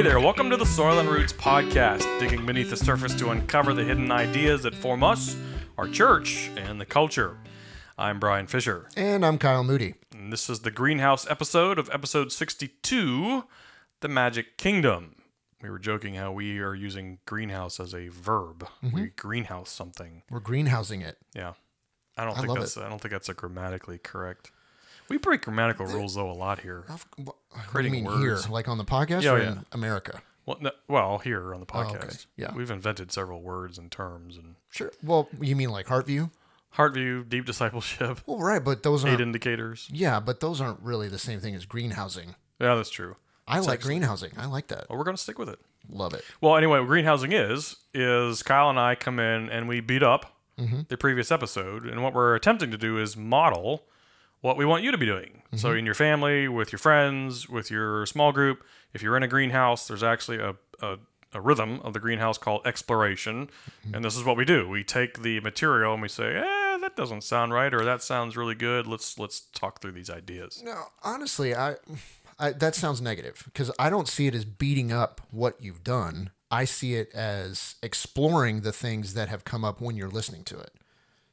Hey there, welcome to the Soil and Roots podcast, digging beneath the surface to uncover the hidden ideas that form us, our church, and the culture. I'm Brian Fisher, And I'm Kyle Moody. and this is the Greenhouse episode of episode 62 The Magic Kingdom. We were joking how we are using greenhouse as a verb. Mm-hmm. We greenhouse something. We're greenhousing it. Yeah. I don't I think that's I don't think that's a grammatically correct. We break grammatical rules though a lot here. Of- wh- What do you mean words. here? Like on the podcast Yeah, or yeah. in America? Well, no, well, here on the Oh, okay. podcast, Yeah. we've invented several words and terms and Sure. Well, you mean like Heartview? Heartview, deep discipleship, Well, right, but those aren't. indicators. Yeah, but those aren't really the same thing as greenhousing. Yeah, that's true. I like greenhousing. I like that. Well, we're gonna stick with it. Love it. Well, anyway, what greenhousing is is Kyle and I come in and we beat up Mm-hmm. the previous episode, and what we're attempting to do is model what we want you to be doing. Mm-hmm. So, in your family, with your friends, with your small group, if you're in a greenhouse, there's actually a, a, a rhythm of the greenhouse called exploration, Mm-hmm. and this is what we do: we take the material and we say, "Eh, that doesn't sound right," or "That sounds really good." Let's let's talk through these ideas. No, honestly, I, I that sounds negative because I don't see it as beating up what you've done. I see it as exploring the things that have come up when you're listening to it.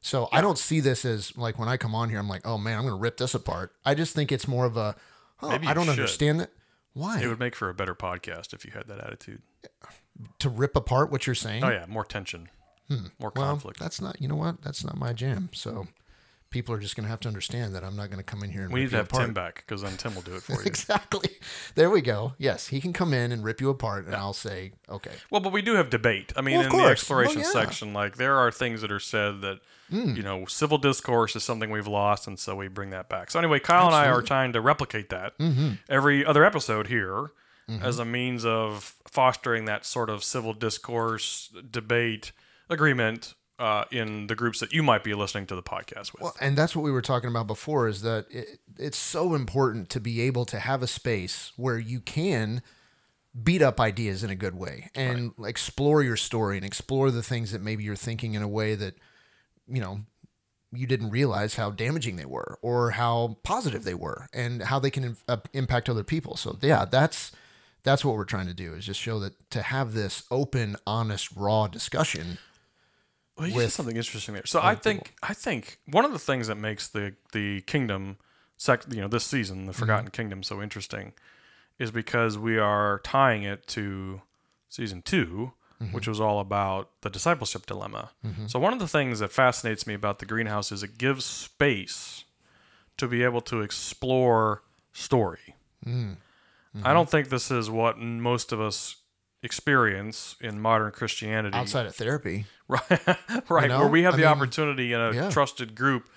So I don't see this as like when I come on here, I'm like, oh man, I'm going to rip this apart. I just think it's more of a, oh, I don't should. understand that. Why It would make for a better podcast if you had that attitude. to rip apart what you're saying? Oh yeah, more tension, more Hmm. well, conflict. that's not. You know what? That's not my jam. So people are just going to have to understand that I'm not going to come in here and We need to you have apart. Tim back because then Tim will do it for you. Exactly. There we go. Yes, he can come in and rip you apart, and I'll say, okay. Well, but we do have debate. I mean, Well, in the exploration Well, yeah. section, like there are things that are said that hmm. you know, civil discourse is something we've lost, and so we bring that back. So anyway, Kyle and I are trying to replicate that mm-hmm. every other episode here mm-hmm. as a means of fostering that sort of civil discourse, debate, agreement. Uh, in the groups that you might be listening to the podcast with. Well, and that's what we were talking about before is that it, it's so important to be able to have a space where you can beat up ideas in a good way and explore your story and explore the things that maybe you're thinking in a way that you know you didn't realize how damaging they were or how positive they were and how they can uh, impact other people so yeah that's that's what we're trying to do is just show that to have this open honest raw discussion Well, you said with something interesting there. So I think I think one of the things that makes the the kingdom sec, you know, this season, the mm-hmm. Forgotten Kingdom, so interesting, is because we are tying it to season 2 mm-hmm. which was all about the discipleship dilemma. Mm-hmm. So one of the things that fascinates me about the greenhouse is it gives space to be able to explore story. Mm. I don't think this is what most of us experience in modern Christianity. outside of therapy Right, right. know? Where we have I the mean, opportunity in a yeah. trusted group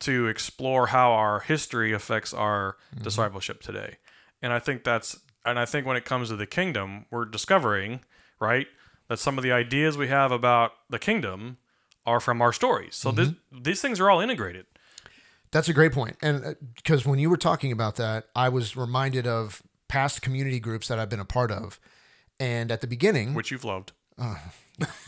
to explore how our history affects our Mm-hmm. discipleship today. And I think that's, and I think when it comes to the kingdom, we're discovering, right, that some of the ideas we have about the kingdom are from our stories. So Mm-hmm. these things are all integrated. That's a great. And because when you were talking about that, I was reminded of past community groups that I've been a part of. And at the beginning, which you've loved. Oh,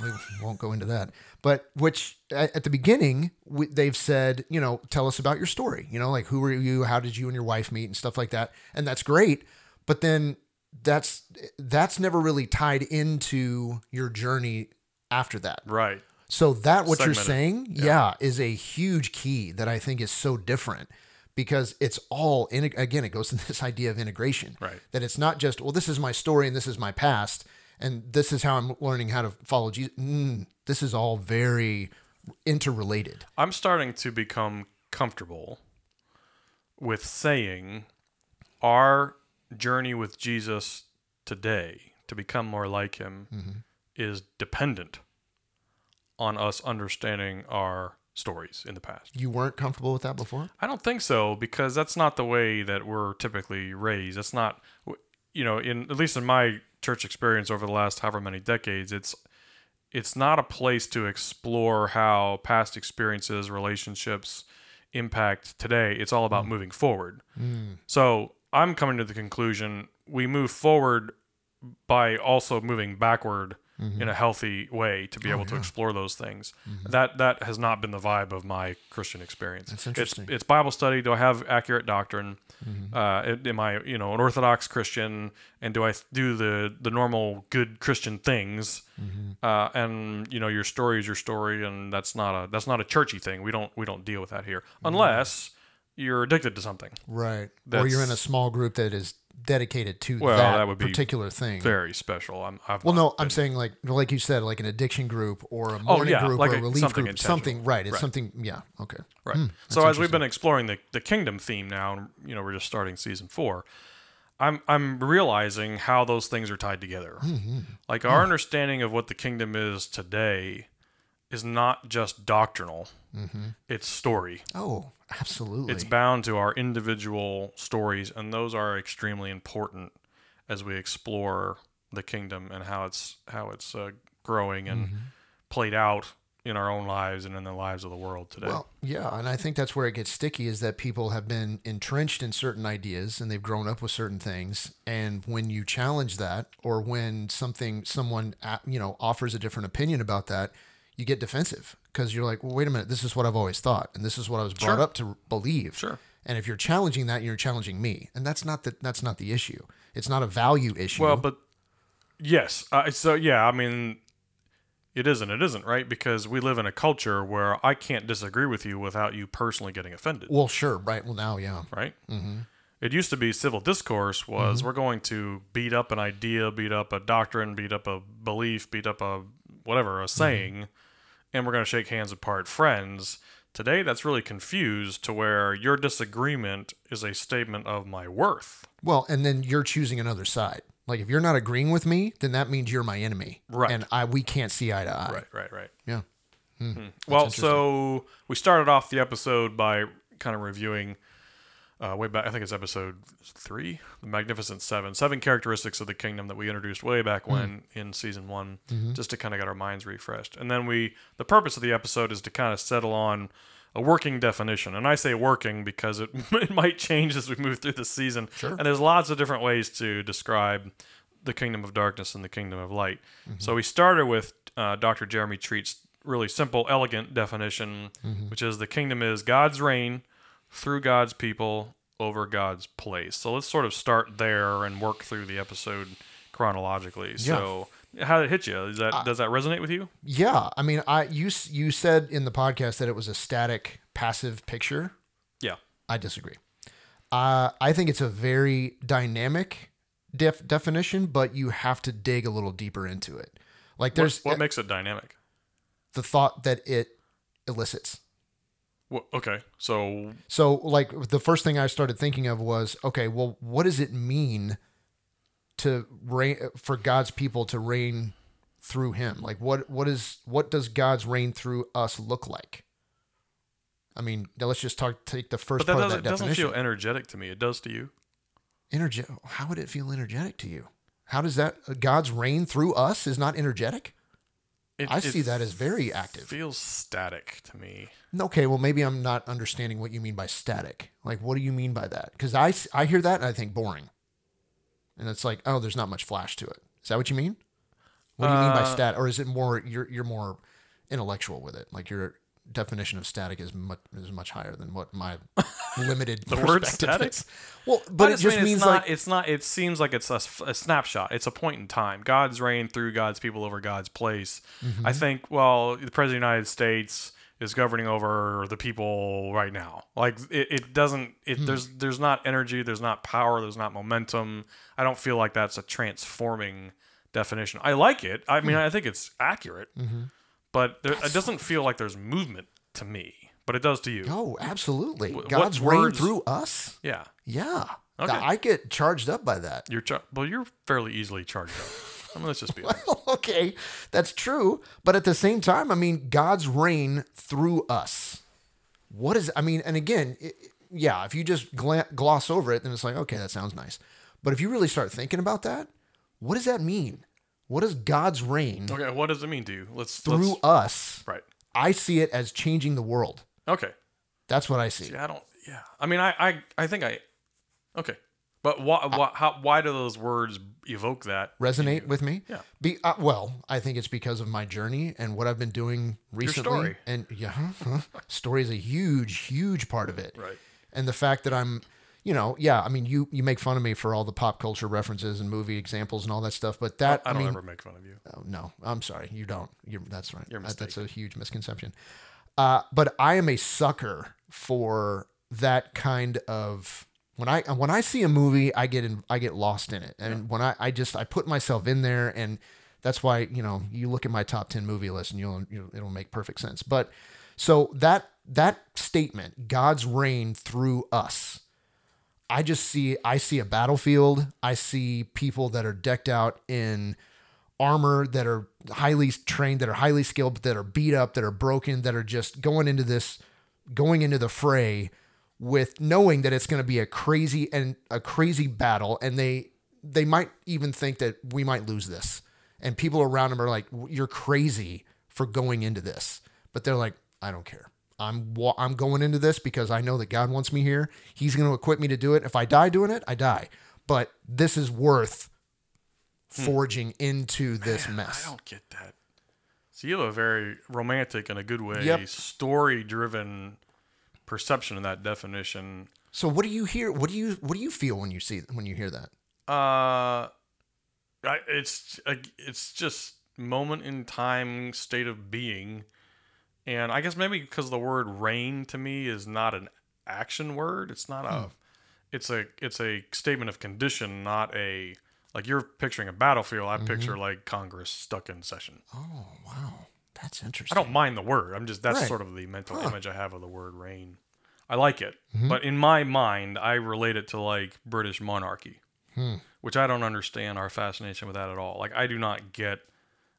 we won't go into that, but which at, the beginning, we, they've said, you know, tell us about your story. You know, like who were you? How did you and your wife meet and stuff like that. And that's great. But then that's that's never really tied into your journey after that. Right. So that what you're Segmented. saying, yeah. is a huge key that I think is so different because it's all in again it goes to this idea of integration. Right. That it's not just well this is my story and this is my past and this is how I'm learning how to follow Jesus. Mm, this is all very interrelated. I'm starting to become comfortable with saying our journey with Jesus today to become more like him is dependent on us understanding our stories in the past. You weren't comfortable with that before? I don't think so because that's not the way that we're typically raised. That's not, you know, in at least in my church experience over the last however many decades, it's it's not a place to explore how past experiences, relationships impact today. It's all about mm. moving forward. Mm. So I'm coming to the conclusion we move forward by also moving backward Mm-hmm. in a healthy way to be oh, able to explore those things. Mm-hmm. That that has not been the vibe of my Christian experience. That's interesting. It's, it's Bible study. Do I have accurate doctrine? Mm-hmm. Uh, am I you know an Orthodox Christian? And do I do the the normal good Christian things? Uh, and you know your story is your story, and that's not a that's not a churchy thing. We don't we don't deal with that here unless you're addicted to something. Right. or you're in a small group that is dedicated to Well, that, that would be particular thing. Very special. I'm, I've Well, no, I'm saying like like you said, like an addiction group or a morning Oh, yeah, group like or a relief something group, something. Right. It's Right. something. Yeah. Okay. Right. Hmm, so as we've been exploring the, the kingdom theme now, and you know we're just starting season four, I'm I'm realizing how those things are tied together. Mm-hmm. Like our understanding of what the kingdom is today is not just doctrinal; Mm-hmm. it's story. Oh, absolutely. It's bound to our individual stories, and those are extremely important as we explore the kingdom and how it's how it's uh, growing and Mm-hmm. played out in our own lives and in the lives of the world today. Well, yeah, and I think that's where it gets sticky is that people have been entrenched in certain ideas and they've grown up with certain things, and when you challenge that, or when something someone uh, you know offers a different opinion about that, you get defensive because you're like, well, wait a minute, this is what I've always thought, and this is what I was brought Sure. up to believe. Sure. And if you're challenging that, you're challenging me, and that's not the that's not the issue. It's not a value issue. Well, but yes. Uh, so yeah, I mean, it isn't. It isn't right? Because we live in a culture where I can't disagree with you without you personally getting offended, well, sure, right. Well, now, yeah, right? Mm-hmm. It used to be civil discourse was we're going to beat up an idea, beat up a doctrine, beat up a belief, beat up a whatever a saying, and we're going to shake hands apart friends. Today, that's really confused to where your disagreement is a statement of my worth. Well, and then you're choosing another side. Like if you're not agreeing with me, then that means you're my enemy, Right. And I we can't see eye to eye. Right, right, right. Yeah. Hmm. Hmm. Well, so we started off the episode by kind of reviewing uh, way back. I think it's episode three, the Magnificent Seven, seven characteristics of the kingdom that we introduced way back when in season one, just to kind of get our minds refreshed. And then we, the purpose of the episode is to kind of settle on a working definition. And I say working because it, it might change as we move through the season. Sure. And there's lots of different ways to describe the kingdom of darkness and the kingdom of light. So we started with uh, Dr. Jeremy Treat's really simple, elegant definition, which is the kingdom is God's reign through God's people over God's place. So let's sort of start there and work through the episode chronologically. So how did it hit you? Is that does that resonate with you? Yeah. I mean, I you you said in the podcast that it was a static, passive picture. Yeah. I disagree. Uh, I think it's a very dynamic def- definition, but you have to dig a little deeper into it. Like What, there's what makes it dynamic? the thought that it elicits. Well, okay, so So, like, the first thing I started thinking of was, okay, well, what does it mean to reign for God's people to reign through Him? Like, what what is what does God's reign through us look like? I mean, now let's just talk. Take the first but that part of doesn't, that doesn't feel energetic to me. It does to you. Energy. How would it feel energetic to you? How does that God's reign through us is not energetic? It, I see that as very active. Feels static to me. Okay, well maybe I'm not understanding what you mean by static. Like, what do you mean by that? Because I I hear that and I think boring, and it's like, oh, there's not much flash to it. Is that what you mean? What do you mean by Uh, stat? Or is it more you're you're more intellectual with it? Like your definition of static is much is much higher than what my limited The word perspective static? is. Well, but it just mean, means not, like it's not. It seems like it's a snapshot. It's a point in time. God's reign through God's people over God's place. Mm-hmm. I think. Well, the president of the United States is governing over the people right now. Like it, it doesn't. Hmm. It there's there's not energy. There's not power. There's not momentum. I don't feel like that's a transforming definition. I like it. I Hmm. mean, I think it's accurate, Mm-hmm. But there, it doesn't feel like there's movement to me. But it does to you. oh, absolutely, what God's reign words- through us. Yeah. Yeah, Okay. I get charged up by that. You're char- well. You're fairly easily charged up. I mean, let's just be honest. okay, that's true. But at the same time, I mean, God's reign through us. What is, I mean, and again, it, yeah, if you just gla- gloss over it, then it's like, okay, that sounds nice. But if you really start thinking about that, what does that mean? What is God's reign Okay, what does it mean to you? Let's through let's, us? right. I see it as changing the world. Okay. That's what I see. Yeah, I don't. Yeah, I mean, I, I, I think I. Okay. But why, why, how, why do those words evoke that? resonate with me. Yeah. Be uh, well, I think it's because of my journey and what I've been doing recently. Your story. And yeah, huh, story is a huge, huge part of it. Right. And the fact that I'm, you know, yeah, I mean, you you make fun of me for all the pop culture references and movie examples and all that stuff, but that I don't mean, ever make fun of you. Oh, no, I'm sorry. You don't. You're, that's right. You're That's a huge misconception. Uh, but I am a sucker for that kind of when I when I see a movie, I get in, I get lost in it, and when I I just I put myself in there, and that's why you know you look at my top ten movie list, and you'll, you'll it'll make perfect sense. But so that that statement, God's reign through us. I just see I see a battlefield. I see people that are decked out in armor that are highly trained, that are highly skilled, but that are beat up, that are broken, that are just going into this, going into the fray with knowing that it's going to be a crazy and a crazy battle, and they they might even think that we might lose this, and people around them are like, "You're crazy for going into this," but they're like, "I don't care." I'm I'm going into this because I know that God wants me here. He's going to equip me to do it. If I die doing it, I die. But this is worth forging into this mess. I don't get that. So you have a very romantic, in a good way, Yep. story-driven perception of that definition. So what do you hear? What do you what do you feel when you see when you hear that? Uh, I, it's it's just moment in time, state of being, and I guess maybe because the word "reign" to me is not an action word. It's not a. It's a it's a statement of condition, not a like you're picturing a battlefield. I picture like Congress stuck in session. Oh wow, that's interesting. I don't mind the word. I'm just that's Right. sort of the mental image I have of the word reign. I like it, Mm-hmm. but in my mind, I relate it to like British monarchy, Hmm. which I don't understand our fascination with that at all. Like I do not get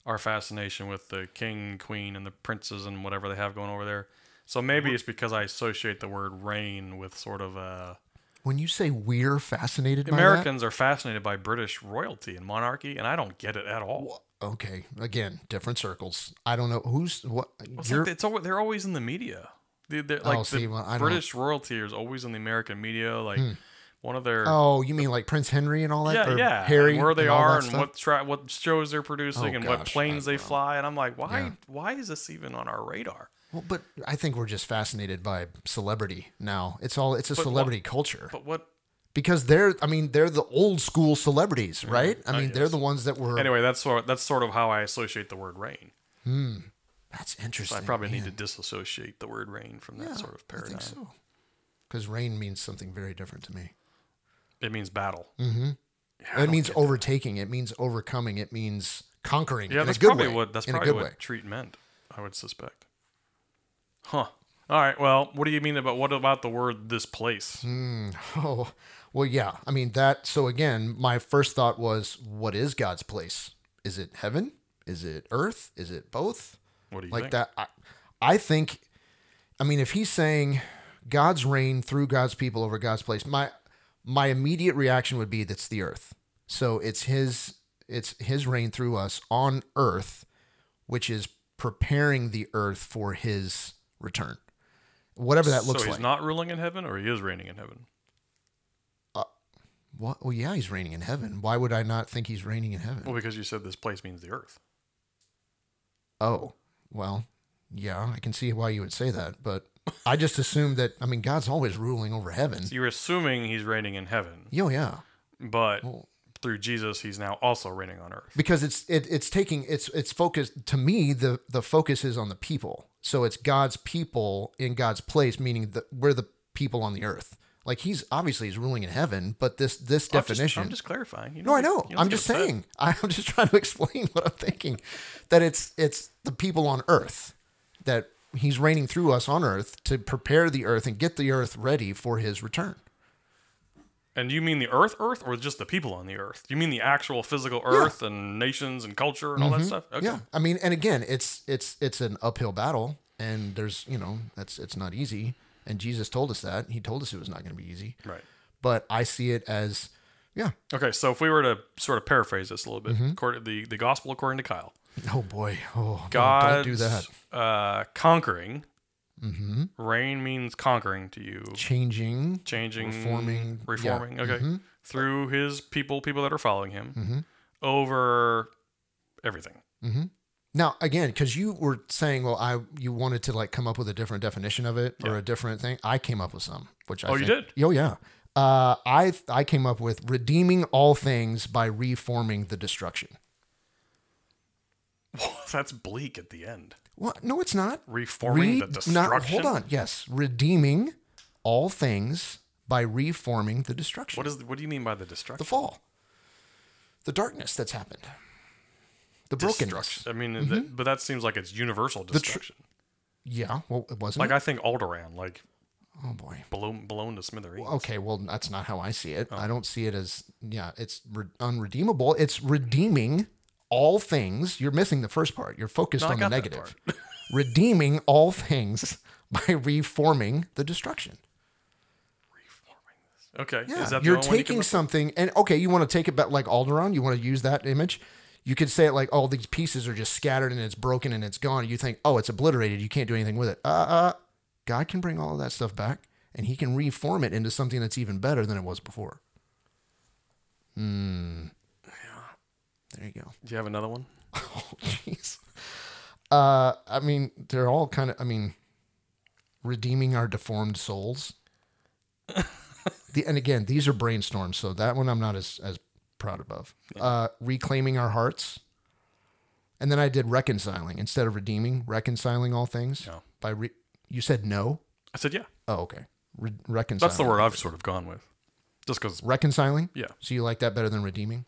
our fascination with the king, queen, and the princes and whatever they have going over there. So maybe it's because I associate the word reign with sort of uh, When you say we're fascinated by that, Americans are fascinated by British royalty and monarchy, and I don't get it at all. okay, again, different circles. I don't know who's what. It's like it's always, they're always in the media. They, they're, like Oh, see, well, I don't- British royalty is always in the American media. Like one of their oh, you mean like Prince Henry and all that? yeah yeah Harry, and where they and are and what tra- what shows they're producing Oh, and what planes they fly. And I'm like, why Yeah. why is this even on our radar? Well, but I think we're just fascinated by celebrity now. It's all it's a But what- celebrity culture But what because they're I mean they're the old school celebrities, right? I I mean they're the ones that were. anyway? That's sort that's sort of how I associate the word reign. Hmm, that's interesting. I probably need to disassociate the word reign from that Yeah, sort of I paradigm. think so. Because reign means something very different to me. It means battle. Mm-hmm. Yeah, it means get that. overtaking. It means overcoming. It means conquering. Yeah, that's a good probably way. what that's in a probably good what way. Treat meant. I would suspect. Huh. All right. Well, what do you mean about what about the word this place? Oh, well, yeah. I mean that. So again, my first thought was, what is God's place? Is it heaven? Is it earth? Is it both? What do you like think? that. I, I think. I mean, if he's saying God's reign through God's people over God's place, my my immediate reaction would be that's the earth. So it's his it's his reign through us on earth, which is preparing the earth for his return. Whatever that looks like. so he's like. not ruling in heaven, or he is reigning in heaven. Uh, what? Well, yeah, he's reigning in heaven. Why would I not think he's reigning in heaven? Well, because you said this place means the earth. Oh, well, yeah, I can see why you would say that, but I just assumed that. I mean, God's always ruling over heaven. So you're assuming he's reigning in heaven, Yo, yeah, but through Jesus, he's now also reigning on earth. because it's it, it's taking it's it's focused to me. The the focus is on the people, so it's God's people in God's place, meaning that we're the people on the earth. Like he's obviously he's ruling in heaven, but this this I'm just- definition. I'm just clarifying. You No, I know. you I'm just saying. I'm just trying to explain what I'm thinking. That it's it's the people on earth that he's reigning through us on earth to prepare the earth and get the earth ready for his return. And you mean the earth, earth, or just the people on the earth? You mean the actual physical earth and nations and culture and all that stuff? Okay. Mm-hmm. Yeah. I mean, and again, it's it's it's an uphill battle and there's, you know, that's it's not easy. And Jesus told us that. He told us it was not going to be easy. Right. But I see it as yeah. Okay. So if we were to sort of paraphrase this a little bit, Mm-hmm. according, the the gospel according to Kyle, Oh boy. Oh, no, God don't do that. uh, conquering Mm-hmm. Reign means conquering to you, Changing. changing, Reforming, yeah. reforming. Okay, Mhm. through his people, people that are following him, Mhm. over everything. Mm-hmm. Now, again, because you were saying, well, I you wanted to like come up with a different definition of it or Yeah. a different thing. I came up with some, which I Oh, you did? Oh, yeah. Uh, I I came up with redeeming all things by reforming the destruction. That's bleak at the end. What? No, it's not. Reforming the destruction. not- hold on. Yes, redeeming all things by reforming the destruction. What is? What do you mean by the destruction? the fall? The darkness that's happened. The brokenness. Destruction. I mean, Mm-hmm. that, but that seems like it's universal tr- destruction. Yeah. Well, it wasn't. like it? I think Alderaan, like oh boy. blown blown to smithereens. Okay, well, that's not how I see it. Oh. I don't see it as yeah, it's re- unredeemable. It's redeeming all things. You're missing the first part. You're focused No, on the negative. redeeming all things by reforming the destruction. Reforming this. Okay, Yeah, is that you're one you taking something, and okay, you want to take it back like Alderaan. You want to use that image. You could say it like, "Oh, these pieces are just scattered and it's broken and it's gone." You think, "Oh, it's obliterated. You can't do anything with it." Uh, uh, God can bring all of that stuff back, and He can reform it into something that's even better than it was before. Hmm. There you go. Do you have another one? Oh, jeez. Uh, I mean, they're all kind of. I mean, redeeming our deformed souls. the and again, these are brainstorms, so that one I'm not as as proud of. Uh, reclaiming our hearts, and then I did reconciling instead of redeeming, reconciling all things No. by re. You said no. I said yeah. Oh, okay. Re- reconciling. That's the word I've sort of gone with, just because. Reconciling. Yeah. So you like that better than redeeming?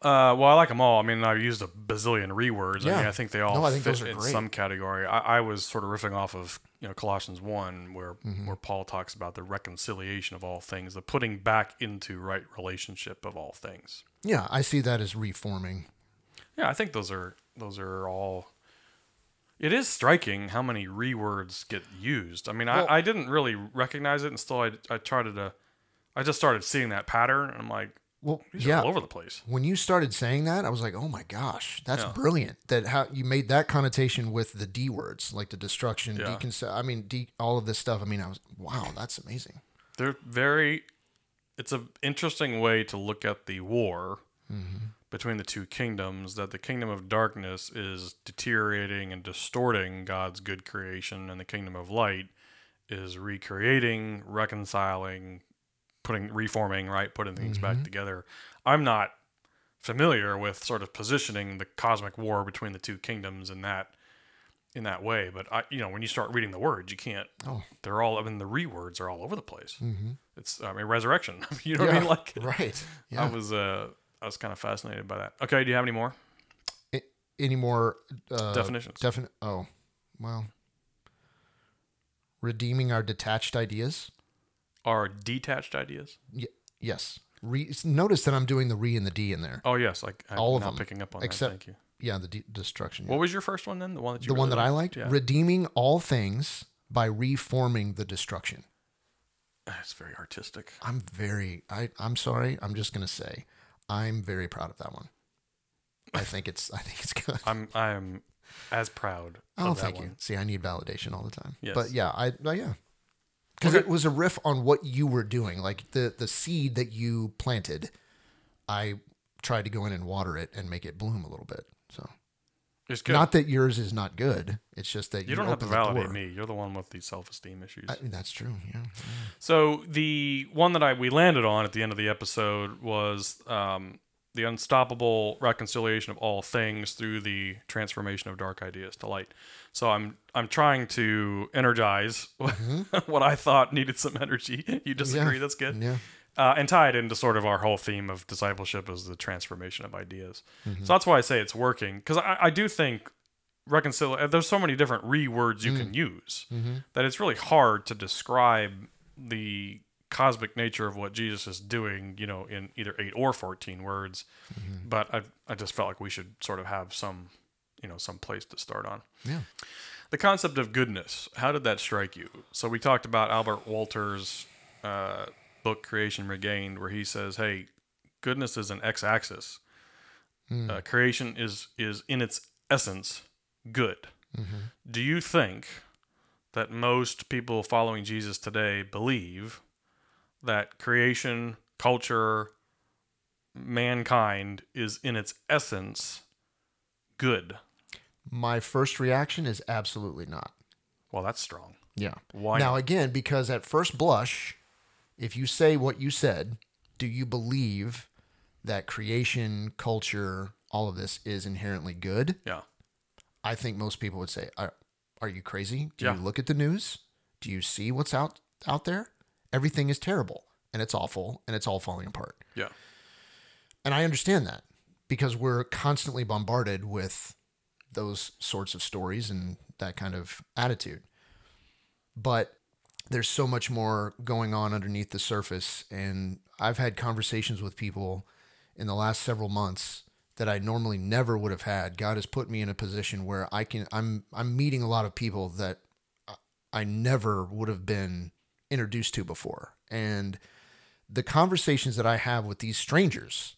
Uh, well, I like them all. I mean, I've used a bazillion rewords. I mean, I think they all No, I think fit those are in great. some category. I, I was sort of riffing off of you know Colossians one, where Mm-hmm. where Paul talks about the reconciliation of all things, the putting back into right relationship of all things. Yeah, I see that as reforming. Yeah, I think those are those are all. It is striking how many rewords get used. I mean, Well- I, I didn't really recognize it until I I tried to. I just started seeing that pattern, and I'm like, Well, these yeah. all over the place. when you started saying that, I was like, "Oh my gosh, that's Yeah. brilliant!" That how you made that connotation with the D words, like the destruction, Yeah. decon. I mean, de- all of this stuff. I mean, I was, wow, that's amazing. They're very. It's an interesting way to look at the war mm-hmm. between the two kingdoms. That the kingdom of darkness is deteriorating and distorting God's good creation, and the kingdom of light is recreating, reconciling, putting, reforming, right, putting things back together. I'm not familiar with sort of positioning the cosmic war between the two kingdoms in that in that way. But I, you know, when you start reading the words, you can't. Oh. they're all. I mean, the rewords are all over the place. Mm-hmm. It's. I mean, resurrection. you know what I mean? Like, right? Yeah. I was. Uh, I was kind of fascinated by that. Okay, do you have any more Any more uh, definitions? Definite. Oh, well. Redeeming our detached ideas. Are detached ideas? Y- yes. Re- notice that I'm doing the re and the d in there. Oh yes, like I'm All of not them, picking up on except- that. Thank you. Yeah, the de- destruction. yeah. What was your first one then? The one that you the one that I liked. Yeah, Redeeming all things by reforming the destruction. it's very artistic. I'm very I I'm sorry. I'm just gonna say I'm very proud of that one. I think it's I think it's good. I'm. I am as proud. Oh, of that thank one. you. See, I need validation all the time. Yes. But yeah, I yeah. Because Okay. it was a riff on what you were doing, like the the seed that you planted. I tried to go in and water it and make it bloom a little bit. So It's good. not that yours is not good. It's just that you, you don't have to validate door. me. You're the one with the self-esteem issues. I mean, that's true. Yeah. So the one that I we landed on at the end of the episode was um, the unstoppable reconciliation of all things through the transformation of dark ideas to light. So I'm I'm trying to energize what I thought needed some energy. You disagree? Yeah. That's good. Yeah. Uh, and tie it into sort of our whole theme of discipleship as the transformation of ideas. Mm-hmm. So that's why I say it's working because I, I do think reconciliation. There's so many different re words you Mm. can use Mm-hmm. that it's really hard to describe the cosmic nature of what Jesus is doing, you know, in either eight or fourteen words. Mm-hmm. But I I just felt like we should sort of have some, you know, some place to start on. Yeah. The concept of goodness. How did that strike you? So we talked about Albert Wolters' uh, book Creation Regained, where he says, "Hey, goodness is an x-axis. Uh, creation is is in its essence good." Do you think that most people following Jesus today believe that creation, culture, mankind is in its essence good. My first reaction is absolutely not. Well, that's strong. Yeah. Why now again, because at first blush, if you say what you said, do you believe that creation, culture, all of this is inherently good? Yeah. I think most people would say, "Are, are you crazy? Do Yeah. you look at the news? Do you see what's out out there? Everything is terrible and it's awful and it's all falling apart." Yeah. And I understand that because we're constantly bombarded with those sorts of stories and that kind of attitude. But there's so much more going on underneath the surface. And I've had conversations with people in the last several months that I normally never would have had. God has put me in a position where I can I'm I'm meeting a lot of people that I never would have been introduced to before. And the conversations that I have with these strangers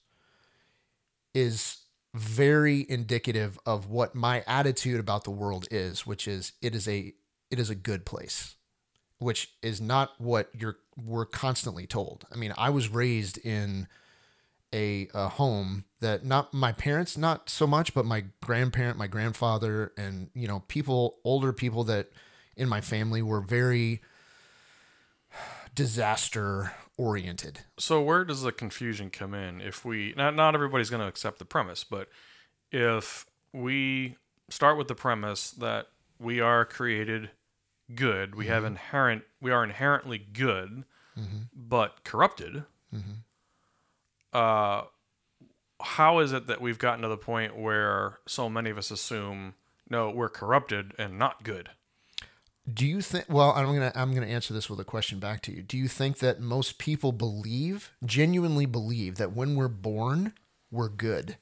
is very indicative of what my attitude about the world is, which is it is a it is a good place, which is not what you're we're constantly told. I mean, I was raised in a, a home that not my parents not so much, but my grandparent, my grandfather, and you know people older people that in my family were very disaster oriented. So where does the confusion come in? If we not not everybody's going to accept the premise, but if we start with the premise that we are created good, we have mm-hmm. inherent we are inherently good, mm-hmm. but corrupted. Mm-hmm. Uh, how is it that we've gotten to the point where so many of us assume no, we're corrupted and not good? Do you think? Well, I'm gonna I'm gonna answer this with a question back to you. Do you think that most people believe, genuinely believe, that when we're born, we're good?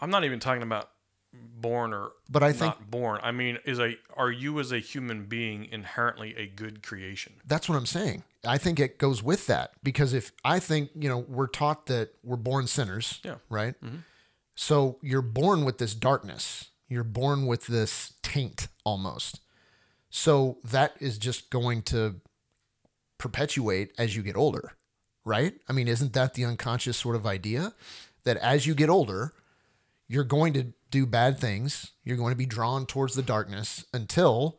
I'm not even talking about born or But I think not born. I mean, is a are you as a human being inherently a good creation? that's what I'm saying. I think it goes with that because if I think you know we're taught that we're born sinners, Yeah. right? Mm-hmm. So you're born with this darkness. You're born with this taint almost. So that is just going to perpetuate as you get older, right? I mean, isn't that the unconscious sort of idea that as you get older, you're going to do bad things, you're going to be drawn towards the darkness until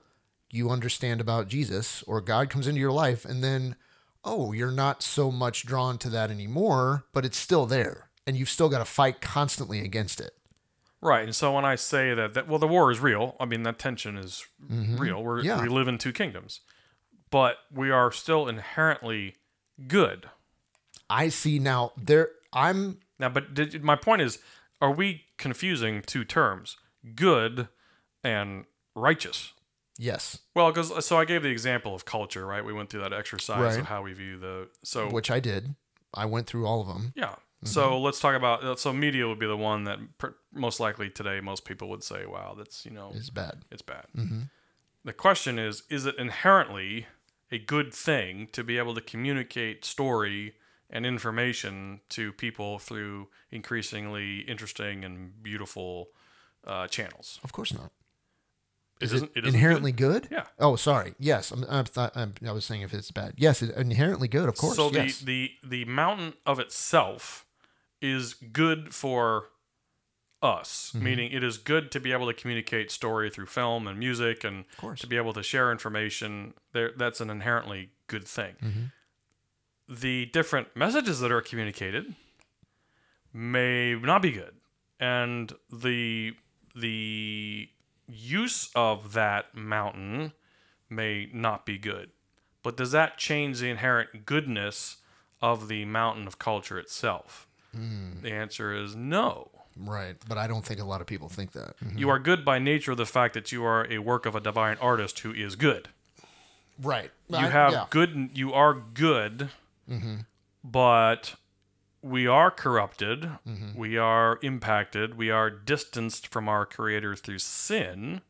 you understand about Jesus or God comes into your life and then oh, you're not so much drawn to that anymore, but it's still there and you've still got to fight constantly against it. Right. And so when I say that, that well, the war is real. I mean, that tension is mm-hmm. real. We're, Yeah. We live in two kingdoms, but we are still inherently good. I see now there I'm Now, but did, my point is, are we confusing two terms, good and righteous? yes, Well, because so I gave the example of culture, right? We went through that exercise Right. of how we view the so which I did. I went through all of them. Yeah. So let's talk about uh, so media would be the one that pr- most likely today most people would say, "Wow, that's you know It's bad. it's bad." The question is, is it inherently a good thing to be able to communicate story and information to people through increasingly interesting and beautiful uh, channels? Of course not. Is isn't- it isn't inherently good? Yeah. Oh, sorry. Yes, I'm, I'm, th- I'm, I was saying if it's bad. Yes, it, inherently good. Of course. So the, yes. the the mountain of itself is good for us, Mm-hmm. meaning it is good to be able to communicate story through film and music, and to be able to share information. There, that's an inherently good thing. Mm-hmm. The different messages that are communicated may not be good, and the the use of that mountain may not be good. But does that change the inherent goodness of the mountain of culture itself? Hmm. The answer is no. right, but I don't think a lot of people think that. You are good by nature of the fact that you are a work of a divine artist who is good. Right. You have yeah. good. You are good, but we are corrupted. We are impacted. We are distanced from our Creator through sin.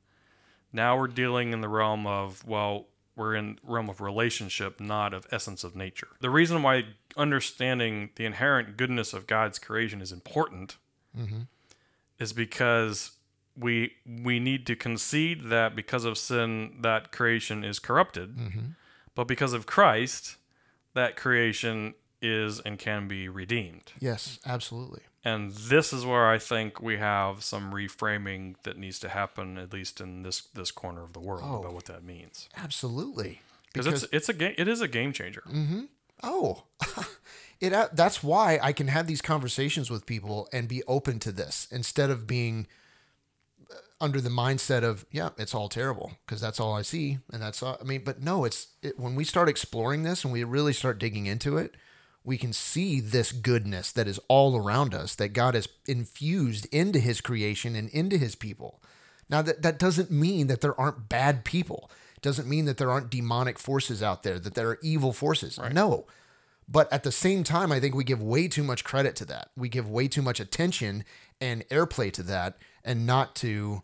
Now we're dealing in the realm of well, we're in realm of relationship, not of essence of nature. The reason why understanding the inherent goodness of God's creation is important mm-hmm. is because we we need to concede that because of sin that creation is corrupted, mm-hmm. but because of Christ that creation is and can be redeemed. Yes, absolutely. And this is where I think we have some reframing that needs to happen, at least in this this corner of the world, Oh. about what that means. Absolutely. Because it's it's a game. It is a game changer. Mm-hmm. Oh, it. uh, That's why I can have these conversations with people and be open to this instead of being uh, under the mindset of yeah, it's all terrible because that's all I see and that's all. I mean, but no, it's it, when we start exploring this and we really start digging into it, we can see this goodness that is all around us that God has infused into His creation and into His people. Now that that doesn't mean that there aren't bad people. It doesn't mean that there aren't demonic forces out there, that there are evil forces. No. But at the same time, I think we give way too much credit to that. We give way too much attention and airplay to that and not to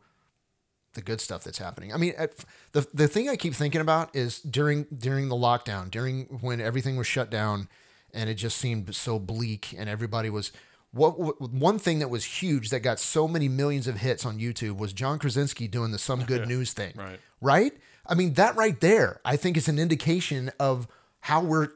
the good stuff that's happening. I mean, at- the the thing I keep thinking about is during during the lockdown, during when everything was shut down and it just seemed so bleak and everybody was what, one thing that was huge that got so many millions of hits on YouTube was John Krasinski doing the some good news thing. Right. Right? I mean, that right there, I think is an indication of how we're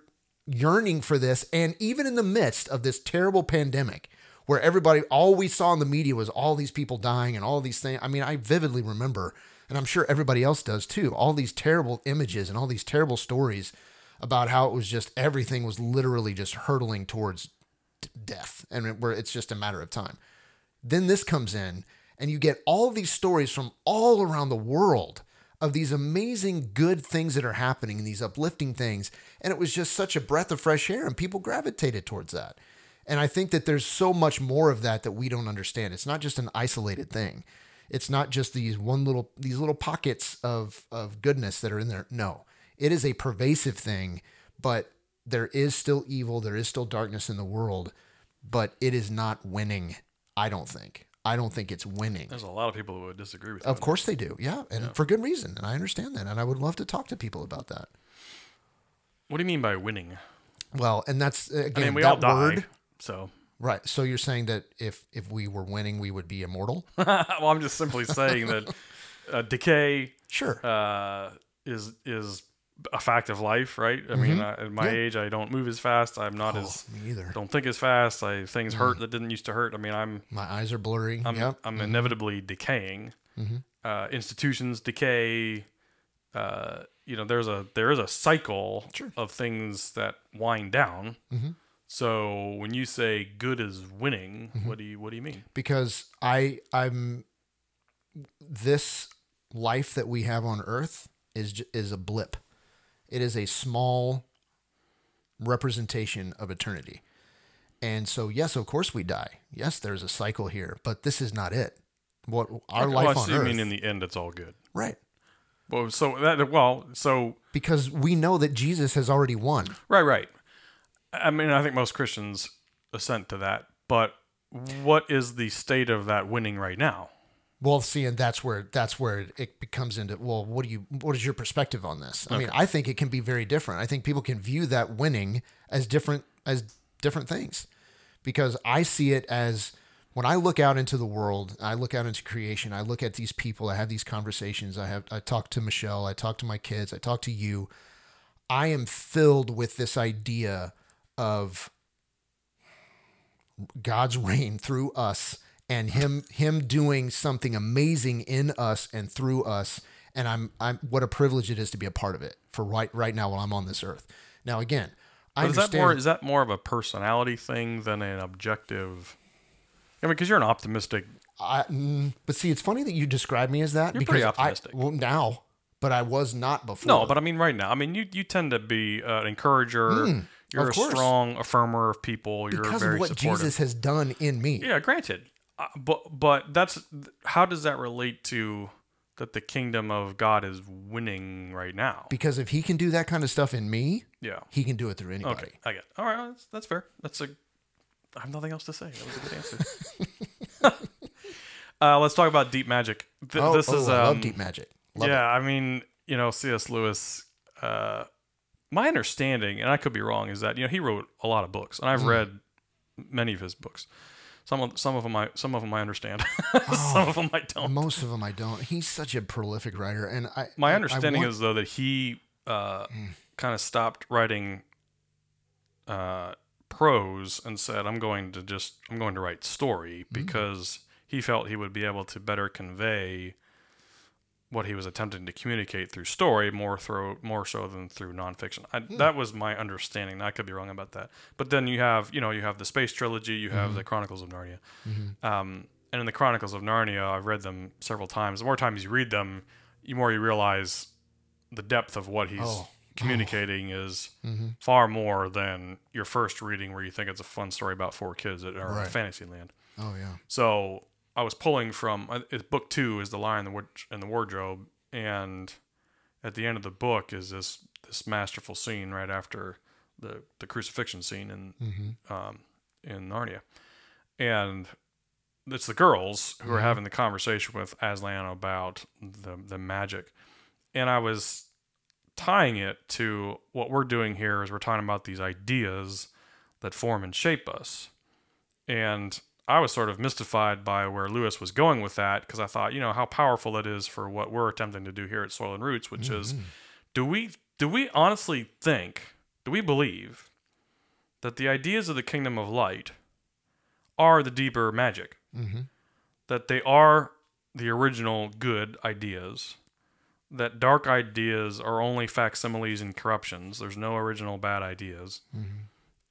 yearning for this and even in the midst of this terrible pandemic where everybody all we saw in the media was all these people dying and all these things. I mean, I vividly remember and I'm sure everybody else does too, all these terrible images and all these terrible stories about how it was just everything was literally just hurtling towards d- death and where it's just a matter of time. Then this comes in and you get all these stories from all around the world of these amazing good things that are happening and these uplifting things and it was just such a breath of fresh air and people gravitated towards that. And I think that there's so much more of that that we don't understand. It's not just an isolated thing. It's not just these one little these little pockets of of goodness that are in there. No. It is a pervasive thing, but there is still evil, there is still darkness in the world, but it is not winning, I don't think. I don't think it's winning. There's a lot of people who would disagree with you. Of course they do. Yeah, and for good reason, and I understand that, and I would love to talk to people about that. What do you mean by winning? Well, and that's uh, I again mean, we that all die. word, So, right? So you're saying that if if we were winning, we would be immortal? well, I'm just simply saying that uh, decay Sure. uh, is is a fact of life, right? I mean, I, at my Mm-hmm. Yeah. age, I don't move as fast. I'm not Oh, as me either. don't think as fast. I things hurt that didn't used to hurt. I mean, I'm My eyes are blurry. I'm yep. I'm inevitably decaying. Uh, institutions decay. Uh, you know, there's a there is a cycle Sure. of things that wind down. So when you say good is winning, what do you what do you mean? because I I'm this life that we have on earth is is a blip. It is a small representation of eternity. And so yes, of course we die. Yes, there's a cycle here, but this is not it. What our Oh, life I on see you earth. mean in the end, it's all good. right. Well, so that well, so Because we know that Jesus has already won. Right, right. I mean, I think most Christians assent to that. But what is the state of that winning right now? Well, see, and that's where that's where it, it becomes into. Well, what do you? What is your perspective on this? I mean, I think it can be very different. I think people can view that winning as different as different things, because I see it as when I look out into the world, I look out into creation. I look at these people. I have these conversations. I have. I talk to Michelle. I talk to my kids. I talk to you. I am filled with this idea of God's reign through us and him him doing something amazing in us and through us and I'm I'm what a privilege it is to be a part of it for right right now while I'm on this earth. Now again, I But is that understand more is that more of a personality thing than an objective? I mean, because you're an optimistic. I, mm, but see it's funny that you describe me as that You're because pretty I- optimistic. well now, but I was not before. No, but I mean, right now, I mean, you you tend to be uh, an encourager. you're of a course. strong affirmer of people. You're because very of what supportive. Jesus has done in me. Yeah, granted, uh, but but that's how does that relate to that the kingdom of God is winning right now? Because if he can do that kind of stuff in me, Yeah. he can do it through anybody. Okay, I get. It. All right, that's, that's fair. That's a. I have nothing else to say. That was a good answer. uh, let's talk about deep magic. Th- Oh, this oh, is I um, love deep magic. Love yeah, I mean, you know, C.S. Lewis. Uh, my understanding, and I could be wrong, is that you know he wrote a lot of books, and I've Hmm. read many of his books. Some of some of them I some of them I understand. Oh. some of them I don't. Most of them I don't. He's such a prolific writer, and I My I- I understanding want- is though that he uh, kind of stopped writing uh, prose and said, "I'm going to just I'm going to write story because he felt he would be able to better convey what he was attempting to communicate through story more through more so than through nonfiction. I, That was my understanding. I could be wrong about that. But then you have you know you have the space trilogy, you have the Chronicles of Narnia. Um, and in the Chronicles of Narnia, I've read them several times. The more times you read them, the more you realize the depth of what he's Oh. communicating is Mhm. far more than your first reading, where you think it's a fun story about four kids that are Right. in fantasy land. Oh yeah. So I was pulling from uh, it's book two is the Lion the Ward- and the Wardrobe, and at the end of the book is this this masterful scene right after the the crucifixion scene in Mm-hmm. um, in Narnia, and it's the girls who are having the conversation with Aslan about the the magic, and I was tying it to what we're doing here is we're talking about these ideas that form and shape us, and I was sort of mystified by where Lewis was going with that because I thought, you know, how powerful it is for what we're attempting to do here at Soil and Roots, which is, do we do we honestly think, do we believe that the ideas of the kingdom of light are the deeper magic? Mm-hmm. That they are the original good ideas? That dark ideas are only facsimiles and corruptions. There's no original bad ideas.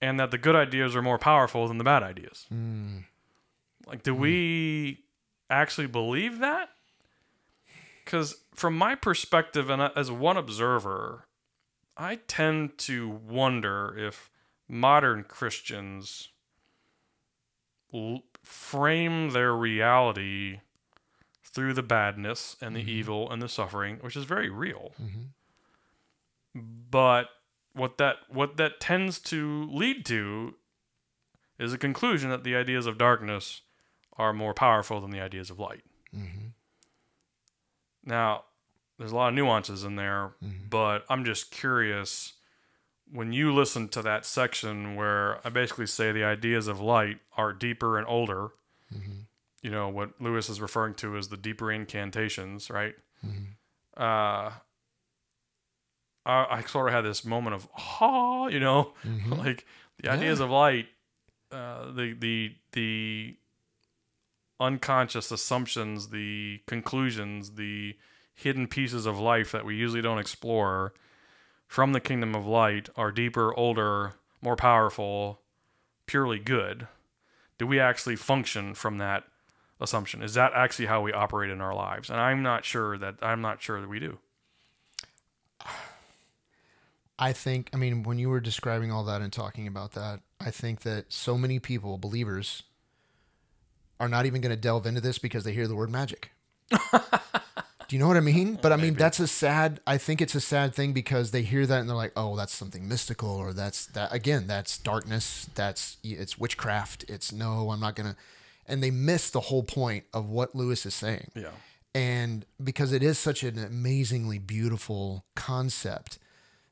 And that the good ideas are more powerful than the bad ideas. Mm. Like, do hmm. we actually believe that? Because from my perspective, and as one observer, I tend to wonder if modern Christians l- frame their reality through the badness and the mm-hmm. evil and the suffering, which is very real. Mm-hmm. But what that what that tends to lead to is a conclusion that the ideas of darkness are more powerful than the ideas of light. Mm-hmm. Now, there's a lot of nuances in there, Mm-hmm. but I'm just curious when you listen to that section where I basically say the ideas of light are deeper and older, Mm-hmm. you know, what Lewis is referring to as the deeper incantations, right? Mm-hmm. Uh, I, I sort of had this moment of, ha, you know, Mm-hmm. like the ideas of light, uh, the the the unconscious assumptions, the conclusions, the hidden pieces of life that we usually don't explore from the kingdom of light are deeper, older, more powerful, purely good. Do we actually function from that assumption? Is that actually how we operate in our lives? And I'm not sure that I'm not sure that we do. I think, I mean, when you were describing all that and talking about that, I think that so many people, believers, are not even going to delve into this because they hear the word magic. Do you know what I mean? But I mean, that's a sad, I think it's a sad thing because they hear that and they're like, oh, that's something mystical or that's that, again, that's darkness. That's, it's witchcraft. It's no, I'm not going to, and they miss the whole point of what Lewis is saying Yeah. and because it is such an amazingly beautiful concept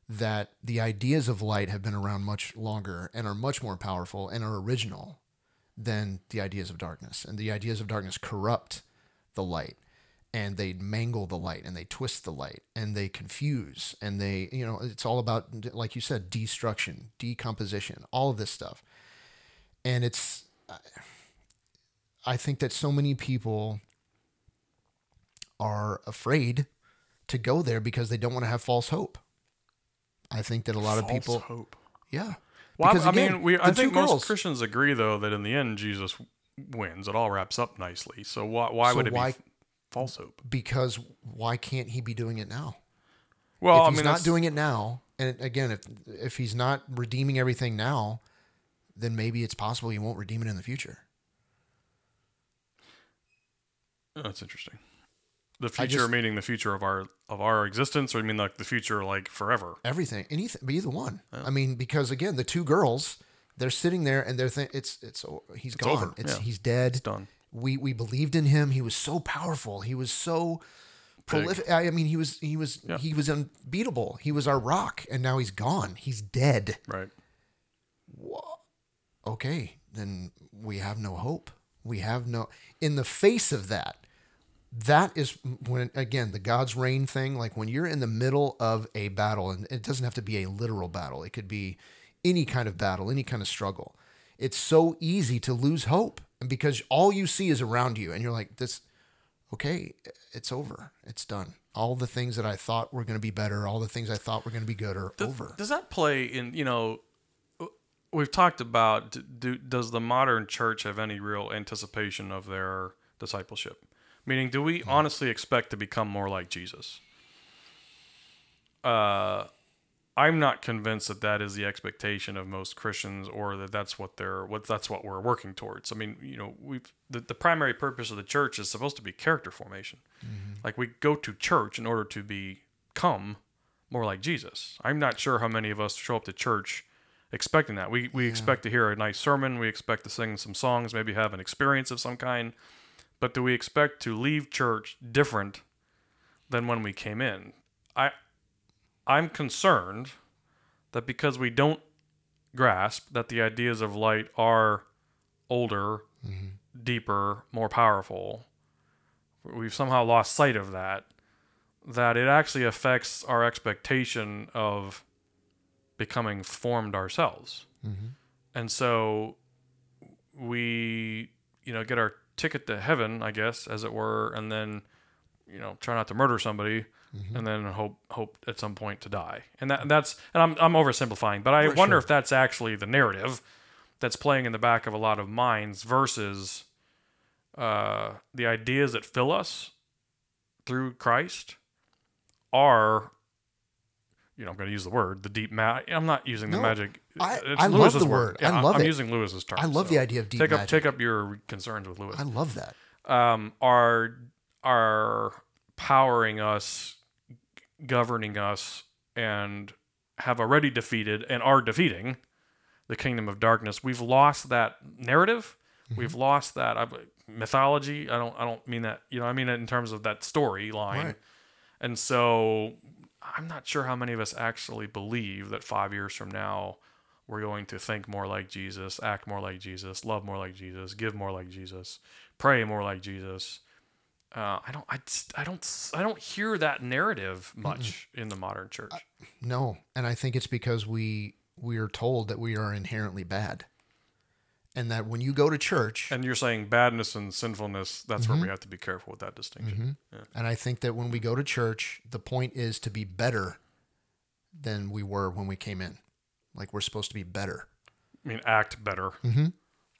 that the ideas of light have been around much longer and are much more powerful and are original than the ideas of darkness and the ideas of darkness corrupt the light and they mangle the light and they twist the light and they confuse and they you know it's all about like you said destruction decomposition all of this stuff and it's i think that so many people are afraid to go there because they don't want to have false hope. I think that a lot of False people, hope. yeah. Well, Because I again, mean, we, I think most girls- Christians agree, though, that in the end, Jesus wins. It all wraps up nicely. So why, why So would it why- be false hope? Because why can't he be doing it now? Well, if I he's mean, not doing it now, and again, if if he's not redeeming everything now, then maybe it's possible he won't redeem it in the future. oh, that's interesting. The future just- meaning the future of our of our existence, or you mean like the future like forever? Everything, anything, either one. I mean, because again, the two girls, they're sitting there and they're think it's it's he's gone. over, It's yeah. he's dead. It's done. we we believed in him. He was so powerful. He was so prolific. I mean, he was he was Yeah. he was unbeatable. He was our rock, and now he's gone. He's dead. Right. Okay, then we have no hope. We have no. In the face of that, that is when again the God's reign thing. Like when you're in the middle of a battle, and it doesn't have to be a literal battle. It could be any kind of battle, any kind of struggle. It's so easy to lose hope, and because all you see is around you, and you're like, "This, okay, it's over. It's done." All the things that I thought were going to be better, all the things I thought were going to be good, are Does, over. does that play in, you know, we've talked about do, does the modern church have any real anticipation of their discipleship? Meaning, do we honestly expect to become more like Jesus? Uh, I'm not convinced that that is the expectation of most Christians, or that that's what they're what that's what we're working towards. I mean, you know, we've the, the primary purpose of the church is supposed to be character formation. Like we go to church in order to become more like Jesus. I'm not sure how many of us show up to church expecting that. We we expect to hear a nice sermon, we expect to sing some songs, maybe have an experience of some kind. But do we expect to leave church different than when we came in? I I'm concerned that because we don't grasp that the ideas of light are older, mm-hmm. deeper, more powerful, we've somehow lost sight of that that it actually affects our expectation of becoming formed ourselves. Mm-hmm. And so we, you know, get our ticket to heaven, I guess, as it were, and then, you know, try not to murder somebody and then hope hope at some point to die. And that that's and I'm I'm oversimplifying, but I For wonder sure. if that's actually the narrative that's playing in the back of a lot of minds versus uh, the ideas that fill us through Christ are, you know, I'm going to use the word the deep ma I'm not using the No, magic. I- it's I love Lewis's the word. I Yeah, love I'm it. using Lewis's term. I love the idea of deep take up magic. take up your concerns with Lewis. I love that. Um, are are powering us, governing us, and have already defeated and are defeating the kingdom of darkness. We've lost that narrative. Mm-hmm. We've lost that mythology. I don't. I don't mean that. You know. I mean it in terms of that storyline. Right. And so, I'm not sure how many of us actually believe that five years from now we're going to think more like Jesus, act more like Jesus, love more like Jesus, give more like Jesus, pray more like Jesus. Uh, I don't. I, just- I don't. I don't hear that narrative much in the modern church. No, and I think it's because we we are told that we are inherently bad, and that when you go to church, And you're saying badness and sinfulness. That's Mm-hmm. where we have to be careful with that distinction. Yeah. and I think that when we go to church, the point is to be better than we were when we came in. Like we're supposed to be better. I mean, act better,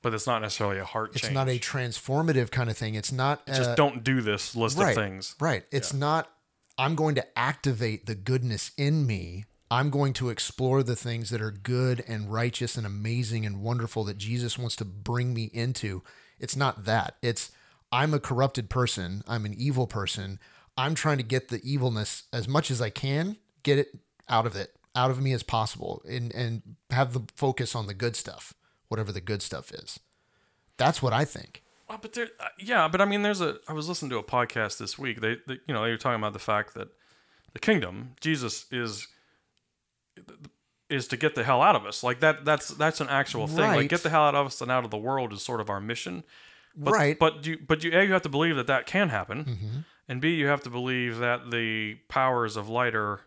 but it's not necessarily a heart Mm-hmm. It's change. not a transformative kind of thing. It's not just uh, don't do this list right, of things. Right. It's not I'm going to activate the goodness in me. I'm going to explore the things that are good and righteous and amazing and wonderful that Jesus wants to bring me into. It's not that. It's I'm a corrupted person. I'm an evil person. I'm trying to get the evilness as much as I can, get it out of it, out of me as possible, and and have the focus on the good stuff, whatever the good stuff is. That's what I think. Well, but there, uh, yeah, but I mean, there's a. I was listening to a podcast this week. They, they, you know, they were talking about the fact that the kingdom, Jesus is, is to get the hell out of us. Like that. That's that's an actual thing. Like get the hell out of us and out of the world is sort of our mission. But, right. But you, but you, a, you have to believe that that can happen, Mm-hmm. and b, you have to believe that the powers of light are,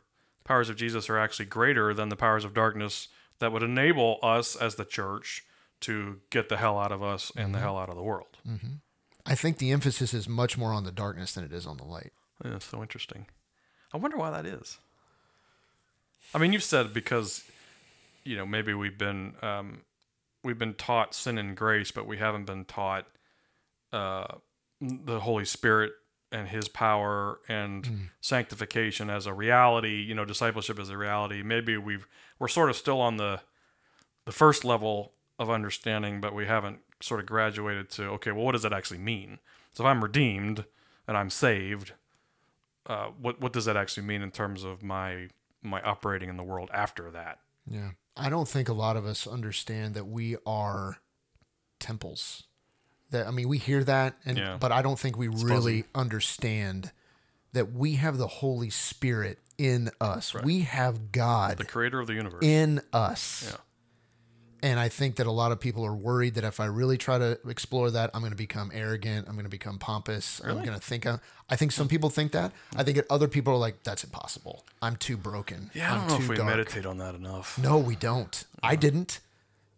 powers of Jesus are actually greater than the powers of darkness that would enable us as the church to get the hell out of us and Mm-hmm. the hell out of the world. I think the emphasis is much more on the darkness than it is on the light. Yeah, so interesting. I wonder why that is. I mean, you've said because, you know, maybe we've been um, we've been taught sin and grace, but we haven't been taught uh, the Holy Spirit and His power and sanctification as a reality. You know, discipleship as a reality. Maybe we've we're sort of still on the the first level of understanding, but we haven't sort of graduated to okay, well, what does that actually mean? So if I'm redeemed and I'm saved, uh, what what does that actually mean in terms of my my operating in the world after that? Yeah. I don't think a lot of us understand that we are temples. That I mean, we hear that and Yeah. but I don't think we really understand that we have the Holy Spirit in us. We have God The creator of the universe. in us. Yeah. And I think that a lot of people are worried that if I really try to explore that, I'm going to become arrogant. I'm going to become pompous. I'm going to think. i I think some people think that. I think other people are like, "That's impossible. I'm too broken. Yeah, I I'm don't know too if we dark." meditate on that enough. No, we don't. I didn't.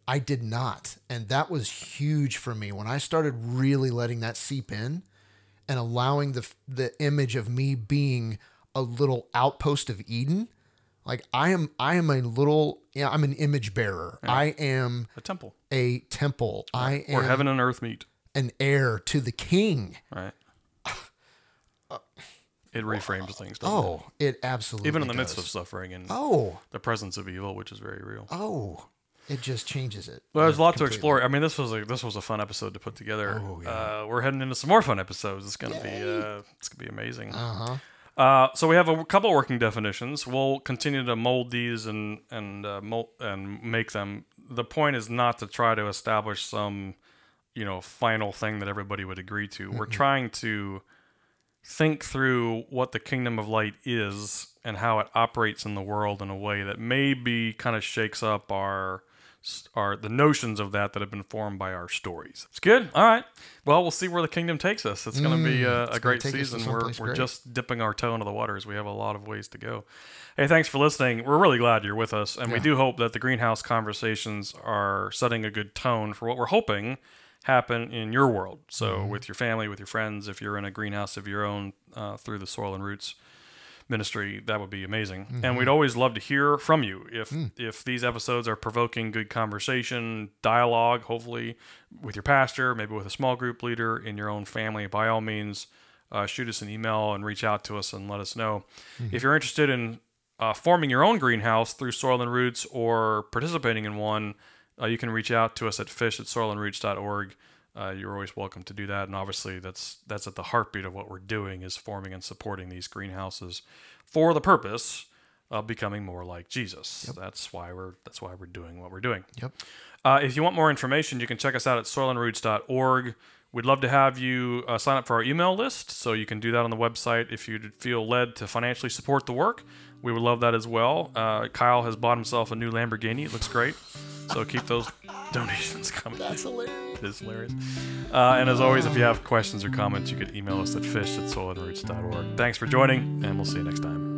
I did not. And that was huge for me when I started really letting that seep in and allowing the the image of me being a little outpost of Eden. Like I am I am a little yeah, I'm an image bearer. I am A temple a temple. I where am heaven and earth meet. an heir to the king. Right. It reframes things. Oh, it absolutely even in the midst of suffering and Oh, the presence of evil, which is very real. oh. It just changes it. Well, there's a lot to explore. I mean, this was a this was a fun episode to put together. Oh uh, we're heading into some more fun episodes. It's gonna be uh, it's gonna be amazing. Uh-huh. Uh, so we have a couple working definitions. We'll continue to mold these and and uh, mold, and make them. The point is not to try to establish some, you know, final thing that everybody would agree to. We're trying to think through what the kingdom of light is and how it operates in the world in a way that maybe kind of shakes up our our the notions of that that have been formed by our stories. It's good. All right. Well, we'll see where the kingdom takes us. It's going to be uh, a great take us to season. We're we're great. just dipping our toe into the waters. We have a lot of ways to go. Hey, thanks for listening. We're really glad you're with us, and we do hope that the greenhouse conversations are setting a good tone for what we're hoping happen in your world. So, Mm-hmm. with your family, with your friends, if you're in a greenhouse of your own uh, through the Soil and Roots ministry, that would be amazing. Mm-hmm. And we'd always love to hear from you. If Hmm. if these episodes are provoking good conversation, dialogue, hopefully with your pastor, maybe with a small group leader in your own family, by all means, uh, shoot us an email and reach out to us and let us know. Mm-hmm. If you're interested in uh, forming your own greenhouse through Soil and Roots or participating in one, uh, you can reach out to us at fish at soilandroots.org. Uh, you're always welcome to do that, and obviously that's that's at the heartbeat of what we're doing is forming and supporting these greenhouses for the purpose of becoming more like Jesus. That's why we're that's why we're doing what we're doing. Yep. Uh, if you want more information, you can check us out at soilandroots.org. We'd love to have you uh, sign up for our email list, so you can do that on the website if you feel led to financially support the work. We would love that as well. Uh, Kyle has bought himself a new Lamborghini. It looks great. So keep those donations coming. That's hilarious. It is hilarious. Uh, and as always, if you have questions or comments, you could email us at fish at soilandroots.org. Thanks for joining, and we'll see you next time.